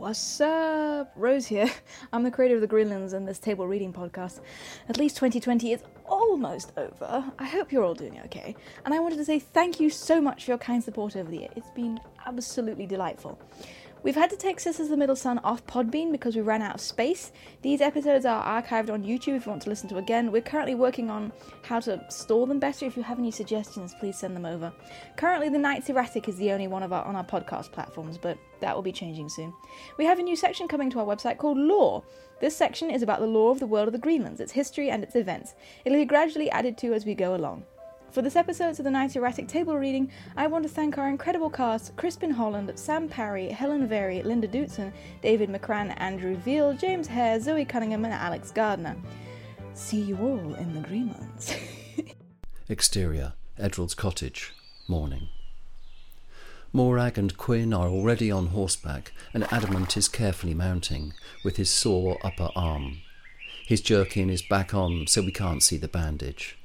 What's up? Rose here. I'm the creator of the Greenlands and this table reading podcast. At least 2020 is almost over. I hope you're all doing okay. And I wanted to say thank you so much for your kind support over the year. It's been absolutely delightful. We've had to take Sisters of the Middle Sun off Podbean because we ran out of space. These episodes are archived on YouTube if you want to listen to again. We're currently working on how to store them better. If you have any suggestions, please send them over. Currently, The Knight's Erratic is the only one of our on our podcast platforms, but that will be changing soon. We have a new section coming to our website called Lore. This section is about the lore of the world of the Greenlands, its history and its events. It'll be gradually added to as we go along. For this episode of the Knight Erratic Table Reading, I want to thank our incredible cast Crispin Holland, Sam Parry, Helen Varey, Linda Dootson, David McCran, Andrew Veale, James Hare, Zoe Cunningham, and Alex Gardiner. See you all in the Greenlands. Exterior, Edrald's cottage, morning. Morag and Quinn are already on horseback, and Adamant is carefully mounting, with his sore upper arm. His jerkin is back on, so we can't see the bandage.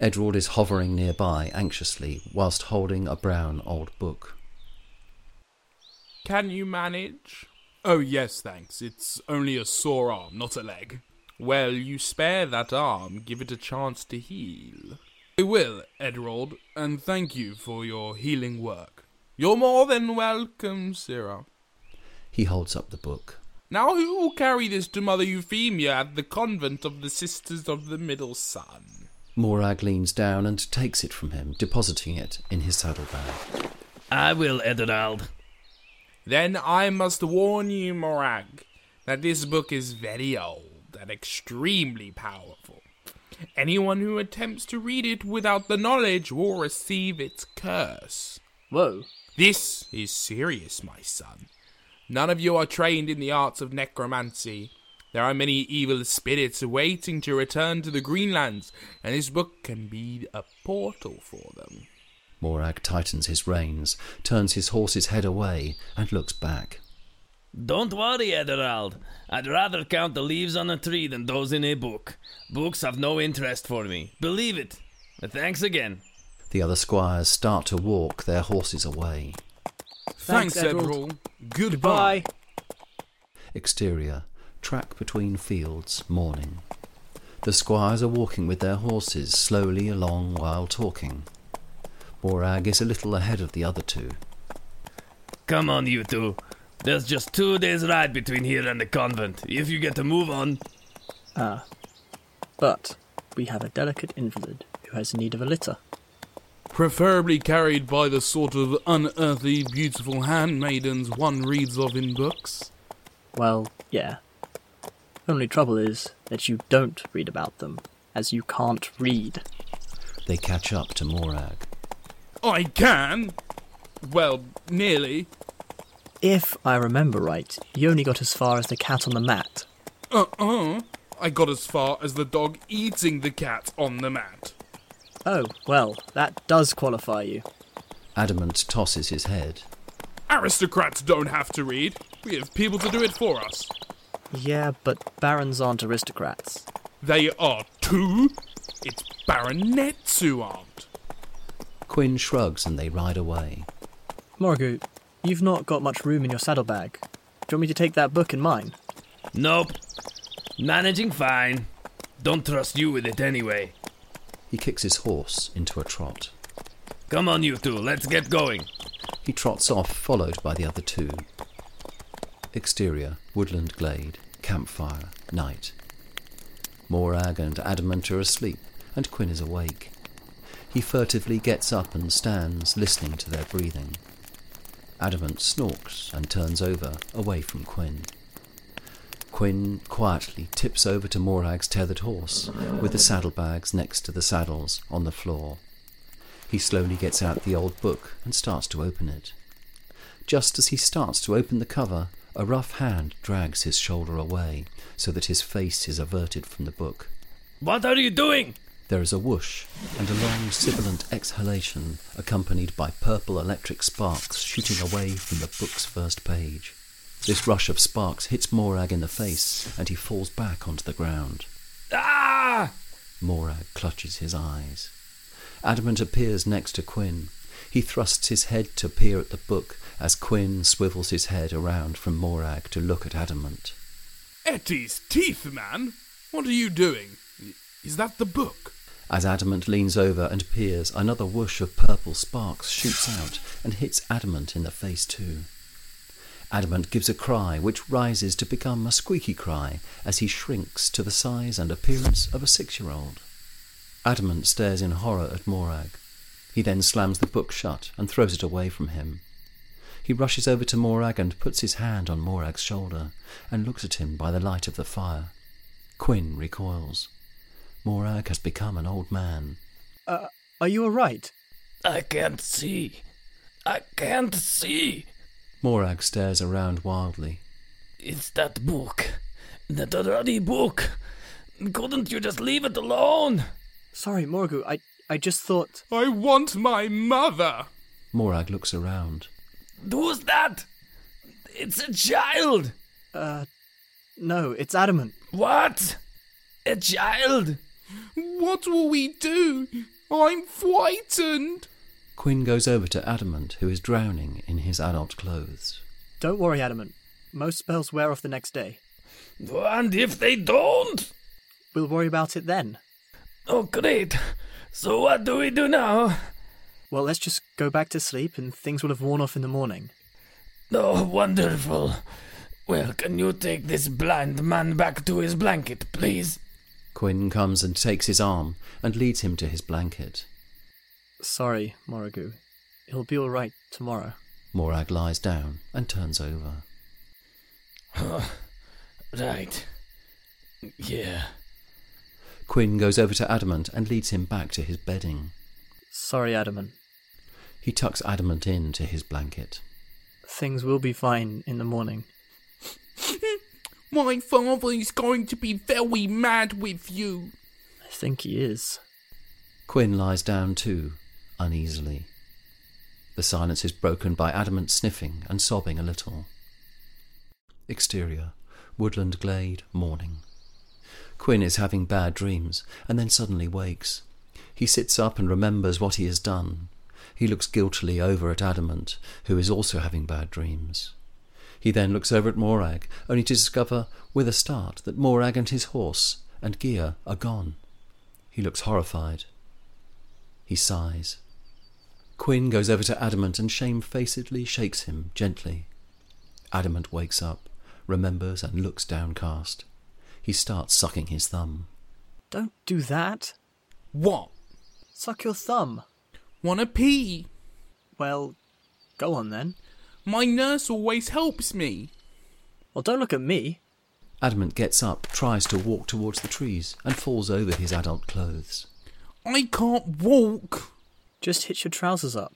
Edrald is hovering nearby anxiously whilst holding a brown old book. Can you manage? Oh, yes, thanks. It's only a sore arm, not a leg. Well, you spare that arm, give it a chance to heal. I will, Edrald, and thank you for your healing work. You're more than welcome, Sirrah. He holds up the book. Now who will carry this to Mother Euphemia at the convent of the Sisters of the Middle Sun? Morag leans down and takes it from him, depositing it in his saddlebag. I will, Edrald. Then I must warn you, Morag, that this book is very old and extremely powerful. Anyone who attempts to read it without the knowledge will receive its curse. Whoa. This is serious, my son. None of you are trained in the arts of necromancy. There are many evil spirits waiting to return to the Greenlands, and this book can be a portal for them. Morag tightens his reins, turns his horse's head away, and looks back. Don't worry, Edrald. I'd rather count the leaves on a tree than those in a book. Books have no interest for me. Believe it. Thanks again. The other squires start to walk their horses away. Thanks, Thanks, Edrald. Edrald. Goodbye. Goodbye. Exterior, track between fields, morning. The squires are walking with their horses slowly along while talking. Morag is a little ahead of the other two. Come on, you two. There's just two days' ride between here and the convent. If you get to move on. Ah. But we have a delicate invalid who has need of a litter. Preferably carried by the sort of unearthly, beautiful handmaidens one reads of in books. Well, yeah. Only trouble is that you don't read about them, as you can't read. They catch up to Morag. I can. Well, nearly. If I remember right, you only got as far as the cat on the mat. Uh uh. I got as far as the dog eating the cat on the mat. Oh, well, that does qualify you. Adamant tosses his head. Aristocrats don't have to read. We have people to do it for us. Yeah, but barons aren't aristocrats. They are too. It's baronets who aren't. Quinn shrugs and they ride away. Morgu, you've not got much room in your saddlebag. Do you want me to take that book in mine? Nope. Managing fine. Don't trust you with it anyway. He kicks his horse into a trot. Come on, you two. Let's get going. He trots off, followed by the other two. Exterior, woodland glade, campfire, night. Morag and Adamant are asleep, and Quinn is awake. He furtively gets up and stands, listening to their breathing. Adamant snorks and turns over, away from Quinn. Quinn quietly tips over to Morag's tethered horse, with the saddlebags next to the saddles on the floor. He slowly gets out the old book and starts to open it. Just as he starts to open the cover, a rough hand drags his shoulder away, so that his face is averted from the book. What are you doing? There is a whoosh and a long sibilant exhalation, accompanied by purple electric sparks shooting away from the book's first page. This rush of sparks hits Morag in the face, and he falls back onto the ground. Ah! Morag clutches his eyes. Adamant appears next to Quinn. He thrusts his head to peer at the book as Quinn swivels his head around from Morag to look at Adamant. Etty's teeth, man! What are you doing? Is that the book? As Adamant leans over and peers, another whoosh of purple sparks shoots out and hits Adamant in the face too. Adamant gives a cry which rises to become a squeaky cry as he shrinks to the size and appearance of a six year old. Adamant stares in horror at Morag. He then slams the book shut and throws it away from him. He rushes over to Morag and puts his hand on Morag's shoulder and looks at him by the light of the fire. Quinn recoils. Morag has become an old man. Uh, are you alright? I can't see. I can't see. Morag stares around wildly. It's that book. That bloody book. Couldn't you just leave it alone? Sorry, Morgu, I, I just thought. I want my mother! Morag looks around. Who's that? It's a child. Uh, no, it's adamant. What? A child? What will we do? I'm frightened! Quinn goes over to Adamant, who is drowning in his adult clothes. Don't worry, Adamant. Most spells wear off the next day. And if they don't? We'll worry about it then. Oh, great. So what do we do now? Well, let's just go back to sleep and things will have worn off in the morning. Oh, wonderful. Well, can you take this blind man back to his blanket, please? Quinn comes and takes his arm and leads him to his blanket. Sorry, Moragu. He'll be alright tomorrow. Morag lies down and turns over. Right. Yeah. Quinn goes over to Adamant and leads him back to his bedding. Sorry, Adamant. He tucks Adamant into his blanket. Things will be fine in the morning. My father is going to be very mad with you. I think he is. Quinn lies down too, uneasily. The silence is broken by Adamant sniffing and sobbing a little. Exterior, woodland glade, morning. Quinn is having bad dreams and then suddenly wakes. He sits up and remembers what he has done. He looks guiltily over at Adamant, who is also having bad dreams. He then looks over at Morag, only to discover, with a start, that Morag and his horse and gear are gone. He looks horrified. He sighs. Quinn goes over to Adamant and shamefacedly shakes him gently. Adamant wakes up, remembers, and looks downcast. He starts sucking his thumb. Don't do that. What? Suck your thumb. Wanna pee? Well, go on then. My nurse always helps me. Well, don't look at me. Adamant gets up, tries to walk towards the trees, and falls over his adult clothes. I can't walk. Just hitch your trousers up.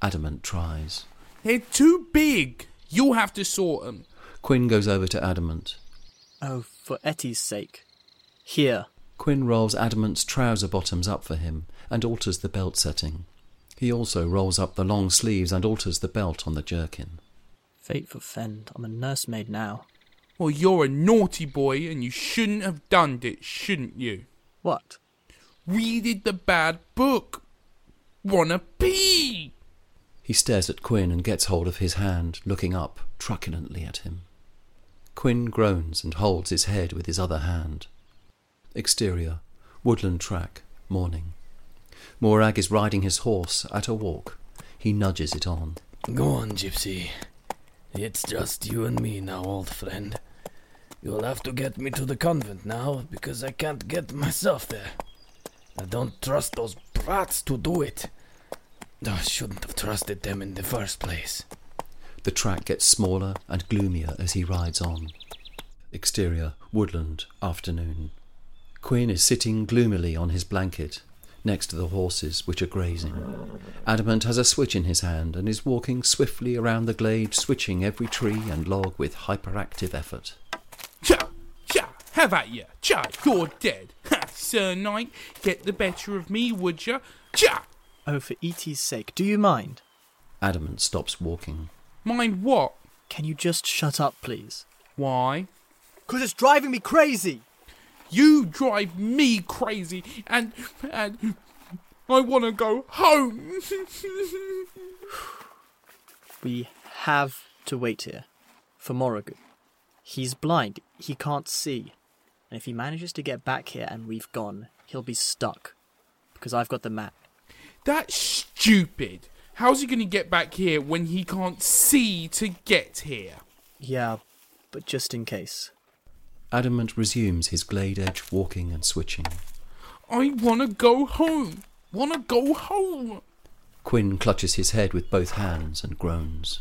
Adamant tries. They're too big. You'll have to sort them. Quinn goes over to Adamant. Oh, for Etty's sake. Here. Quinn rolls Adamant's trouser bottoms up for him and alters the belt setting. He also rolls up the long sleeves and alters the belt on the jerkin. Fate forfend. I'm a nursemaid now. Well, you're a naughty boy and you shouldn't have done it, shouldn't you? What? Readed the bad book. Wanna pee? He stares at Quinn and gets hold of his hand, looking up truculently at him. Quinn groans and holds his head with his other hand. Exterior, woodland track, morning. Morag is riding his horse at a walk. He nudges it on. Go on, Gypsy. It's just you and me now, old friend. You'll have to get me to the convent now, because I can't get myself there. I don't trust those brats to do it. I shouldn't have trusted them in the first place. The track gets smaller and gloomier as he rides on. Exterior, woodland, afternoon. Quinn is sitting gloomily on his blanket, next to the horses which are grazing. Adamant has a switch in his hand and is walking swiftly around the glade, switching every tree and log with hyperactive effort. Cha! Cha! Have at ya! Cha! You're dead! Ha! Sir Knight, get the better of me, would ya? Cha! Oh, for E.T.'s sake, do you mind? Adamant stops walking. Mind what? Can you just shut up, please? Why? Because it's driving me crazy! You drive me crazy, and and I want to go home. We have to wait here for Morogu. He's blind, he can't see. And if he manages to get back here and we've gone, he'll be stuck. Because I've got the map. That's stupid. How's he going to get back here when he can't see to get here? Yeah, but just in case. Adamant resumes his glade edge walking and switching. I want to go home. Want to go home. Quinn clutches his head with both hands and groans.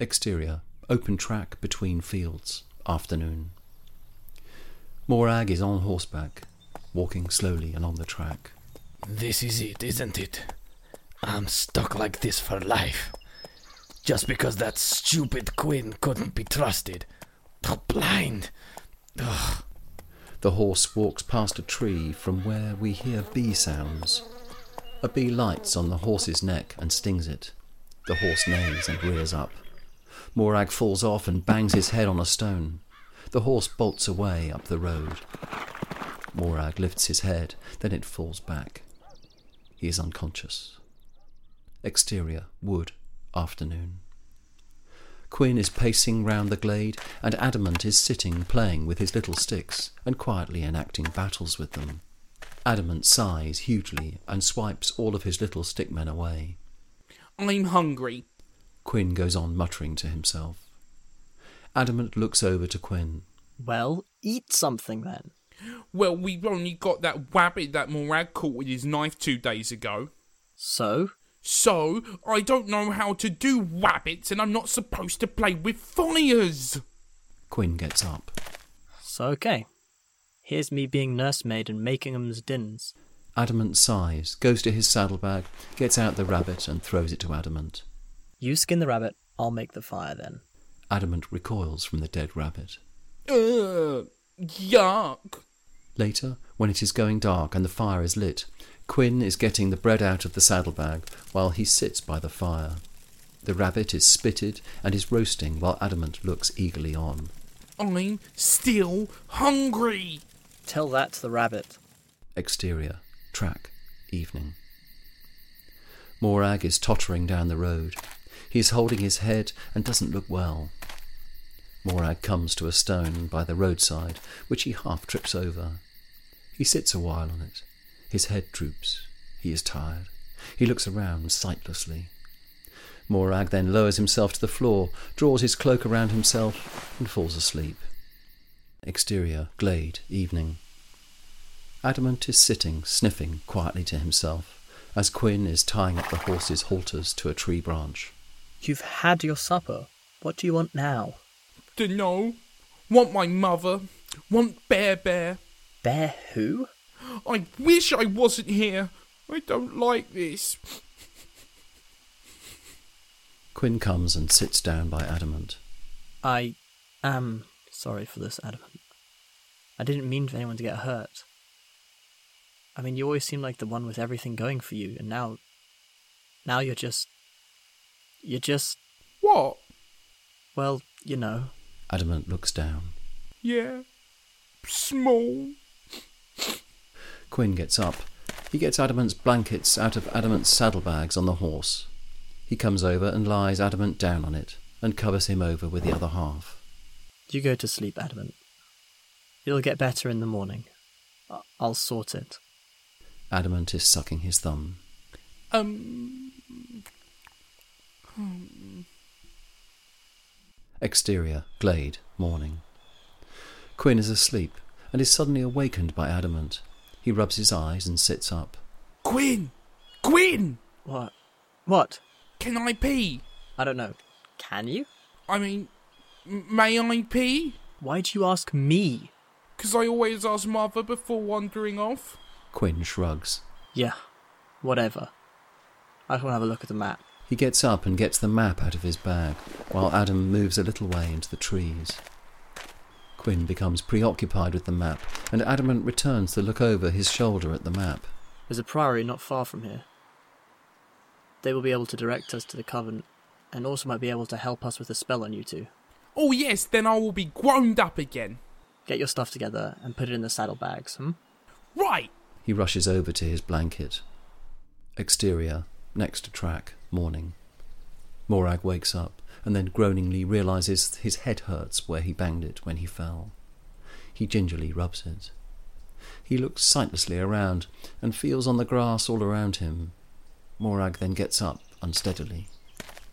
Exterior, open track between fields, afternoon. Morag is on horseback, walking slowly along the track. This is it, isn't it? I'm stuck like this for life. Just because that stupid Quinn couldn't be trusted. But blind. Ugh. The horse walks past a tree from where we hear bee sounds. A bee lights on the horse's neck and stings it. The horse neighs and rears up. Morag falls off and bangs his head on a stone. The horse bolts away up the road. Morag lifts his head, then it falls back. He is unconscious. Exterior, wood, afternoon. Quinn is pacing round the glade, and Adamant is sitting playing with his little sticks and quietly enacting battles with them. Adamant sighs hugely and swipes all of his little stickmen away. I'm hungry. Quinn goes on muttering to himself. Adamant looks over to Quinn. Well, eat something then. Well, we've only got that rabbit that Morag caught with his knife two days ago. So? So, I don't know how to do rabbits and I'm not supposed to play with fires. Quinn gets up. So okay. Here's me being nursemaid and making 'em's dinners. Adamant sighs, goes to his saddlebag, gets out the rabbit and throws it to Adamant. You skin the rabbit, I'll make the fire then. Adamant recoils from the dead rabbit. Ugh, yuck. Later, when it is going dark and the fire is lit, Quinn is getting the bread out of the saddlebag while he sits by the fire. The rabbit is spitted and is roasting while Adamant looks eagerly on. I'm still hungry. Tell that to the rabbit. Exterior, track, evening. Morag is tottering down the road. He is holding his head and doesn't look well. Morag comes to a stone by the roadside, which he half trips over. He sits a while on it. His head droops. He is tired. He looks around sightlessly. Morag then lowers himself to the floor, draws his cloak around himself, and falls asleep. Exterior, glade, evening. Adamant is sitting, sniffing quietly to himself, as Quinn is tying up the horse's halters to a tree branch. You've had your supper. What do you want now? Dunno. Want my mother. Want Bear Bear. Bear who? I wish I wasn't here. I don't like this. Quinn comes and sits down by Adamant. I am sorry for this, Adamant. I didn't mean for anyone to get hurt. I mean, you always seem like the one with everything going for you, and now. Now you're just. You're just. What? Well, you know. Adamant looks down. Yeah. Small. Quinn gets up. He gets Adamant's blankets out of Adamant's saddlebags on the horse. He comes over and lies Adamant down on it and covers him over with the other half. You go to sleep, Adamant. It'll get better in the morning. I- I'll sort it. Adamant is sucking his thumb. Um. Exterior, glade, morning. Quinn is asleep and is suddenly awakened by Adamant. He rubs his eyes and sits up. Quinn! Quinn! What? What? Can I pee? I don't know. Can you? I mean, may I pee? Why'd you ask me? Because I always ask mother before wandering off. Quinn shrugs. Yeah, whatever. I just want to have a look at the map. He gets up and gets the map out of his bag, while Adam moves a little way into the trees. Quinn becomes preoccupied with the map, and Adamant returns to look over his shoulder at the map. There's a priory not far from here. They will be able to direct us to the Covenant, and also might be able to help us with a spell on you two. Oh, yes, then I will be grown up again. Get your stuff together and put it in the saddlebags, hmm? Right! He rushes over to his blanket. Exterior, next to track, morning. Morag wakes up and then groaningly realizes his head hurts where he banged it when he fell. He gingerly rubs it. He looks sightlessly around and feels on the grass all around him. Morag then gets up unsteadily.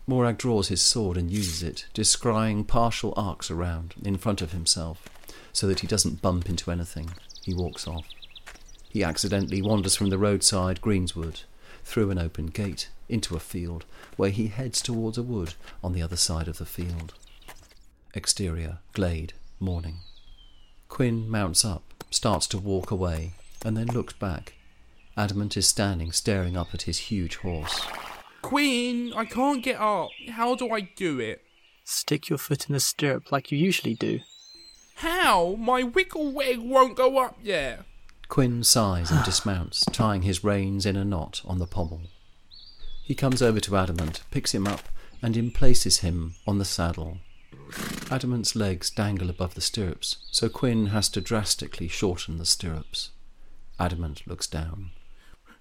Morag draws his sword and uses it, descrying partial arcs around in front of himself, so that he doesn't bump into anything. He walks off. He accidentally wanders from the roadside greensward, through an open gate, into a field, where he heads towards a wood on the other side of the field. Exterior, glade, morning. Quinn mounts up, starts to walk away, and then looks back. Adamant is standing staring up at his huge horse. Quinn, I can't get up. How do I do it? Stick your foot in the stirrup like you usually do. How? My wiggle wig won't go up yet. Quinn sighs and dismounts, tying his reins in a knot on the pommel. He comes over to Adamant, picks him up, and emplaces him on the saddle. Adamant's legs dangle above the stirrups, so Quinn has to drastically shorten the stirrups. Adamant looks down.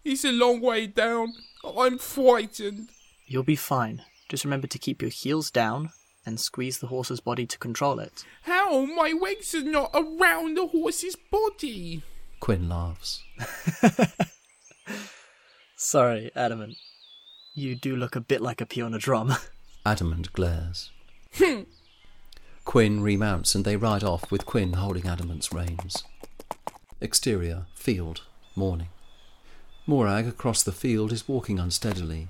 He's a long way down. I'm frightened. You'll be fine. Just remember to keep your heels down and squeeze the horse's body to control it. How? My legs are not around the horse's body. Quinn laughs. Sorry, Adamant. You do look a bit like a pea on a drum. Adamant glares. Hmm. Quinn remounts and they ride off with Quinn holding Adamant's reins. Exterior, field, morning. Morag across the field is walking unsteadily.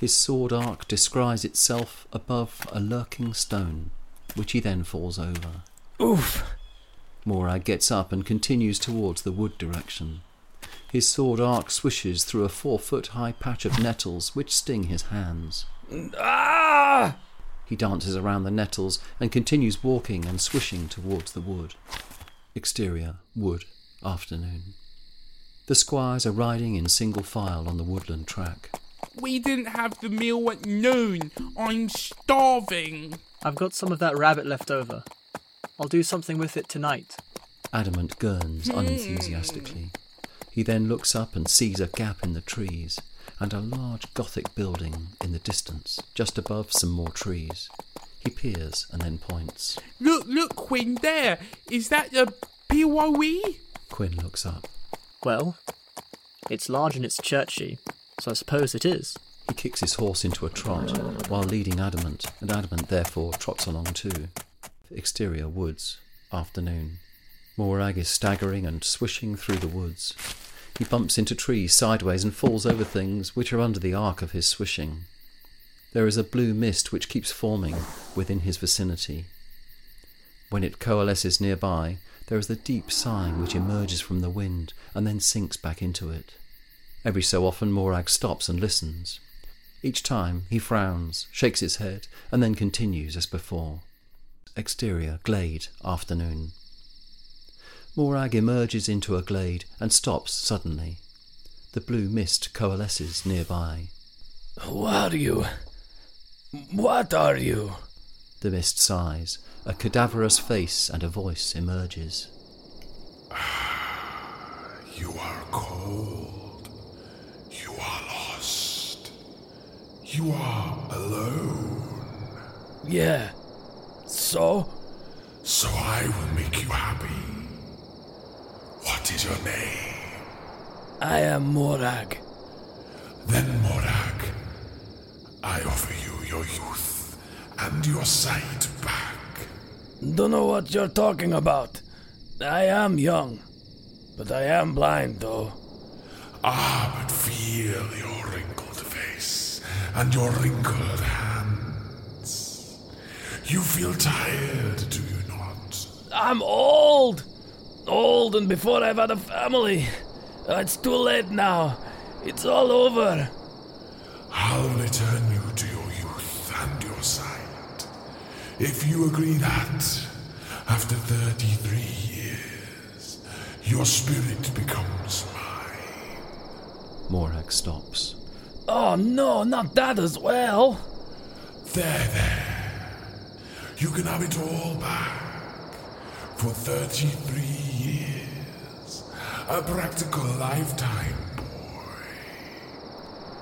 His sword arc descries itself above a lurking stone, which he then falls over. Oof! Morag gets up and continues towards the wood direction. His sword arc swishes through a four foot high patch of nettles which sting his hands. Ah! He dances around the nettles and continues walking and swishing towards the wood. Exterior, wood, afternoon. The squires are riding in single file on the woodland track. We didn't have the meal at noon. I'm starving. I've got some of that rabbit left over. I'll do something with it tonight. Adamant gurns unenthusiastically. He then looks up and sees a gap in the trees and a large Gothic building in the distance, just above some more trees. He peers and then points. Look, look, Quinn, there. Is that the POE? Quinn looks up. Well, it's large and it's churchy, so I suppose it is. He kicks his horse into a trot while leading Adamant, and Adamant therefore trots along too. Exterior woods, afternoon. Morag is staggering and swishing through the woods. He bumps into trees sideways and falls over things which are under the arc of his swishing. There is a blue mist which keeps forming within his vicinity. When it coalesces nearby, there is the deep sighing which emerges from the wind and then sinks back into it. Every so often Morag stops and listens. Each time he frowns, shakes his head, and then continues as before. Exterior, glade, afternoon. Morag emerges into a glade and stops suddenly. The blue mist coalesces nearby. Who are you? What are you? The mist sighs. A cadaverous face and a voice emerges. You are cold. You are lost. You are alone. Yeah. So? So I will make you happy. What is your name? I am Morag. Then, Morag, I offer you your youth and your sight back. Don't know what you're talking about. I am young. But I am blind, though. Ah, but feel your wrinkled face and your wrinkled hands. You feel tired, do you not? I'm old! Old and before I've had a family. Oh, it's too late now. It's all over. I'll return you to your youth and your sight. If you agree that, after 33 years, your spirit becomes mine. Morag stops. Oh no, not that as well. There, there. You can have it all back. For 33 years. A practical lifetime, boy.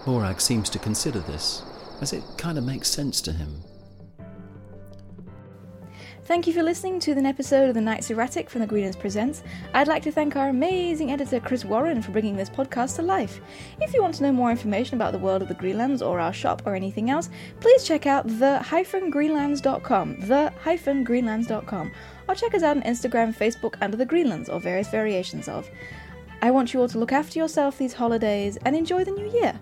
Morag seems to consider this, as it kind of makes sense to him. Thank you for listening to an episode of The Knight's Erratic from the Greenlands Presents. I'd like to thank our amazing editor Chris Warren for bringing this podcast to life. If you want to know more information about the world of the Greenlands or our shop or anything else, please check out the-greenlands.com, the-greenlands.com, or check us out on Instagram, Facebook, under the Greenlands, or various variations of. I want you all to look after yourself these holidays and enjoy the new year.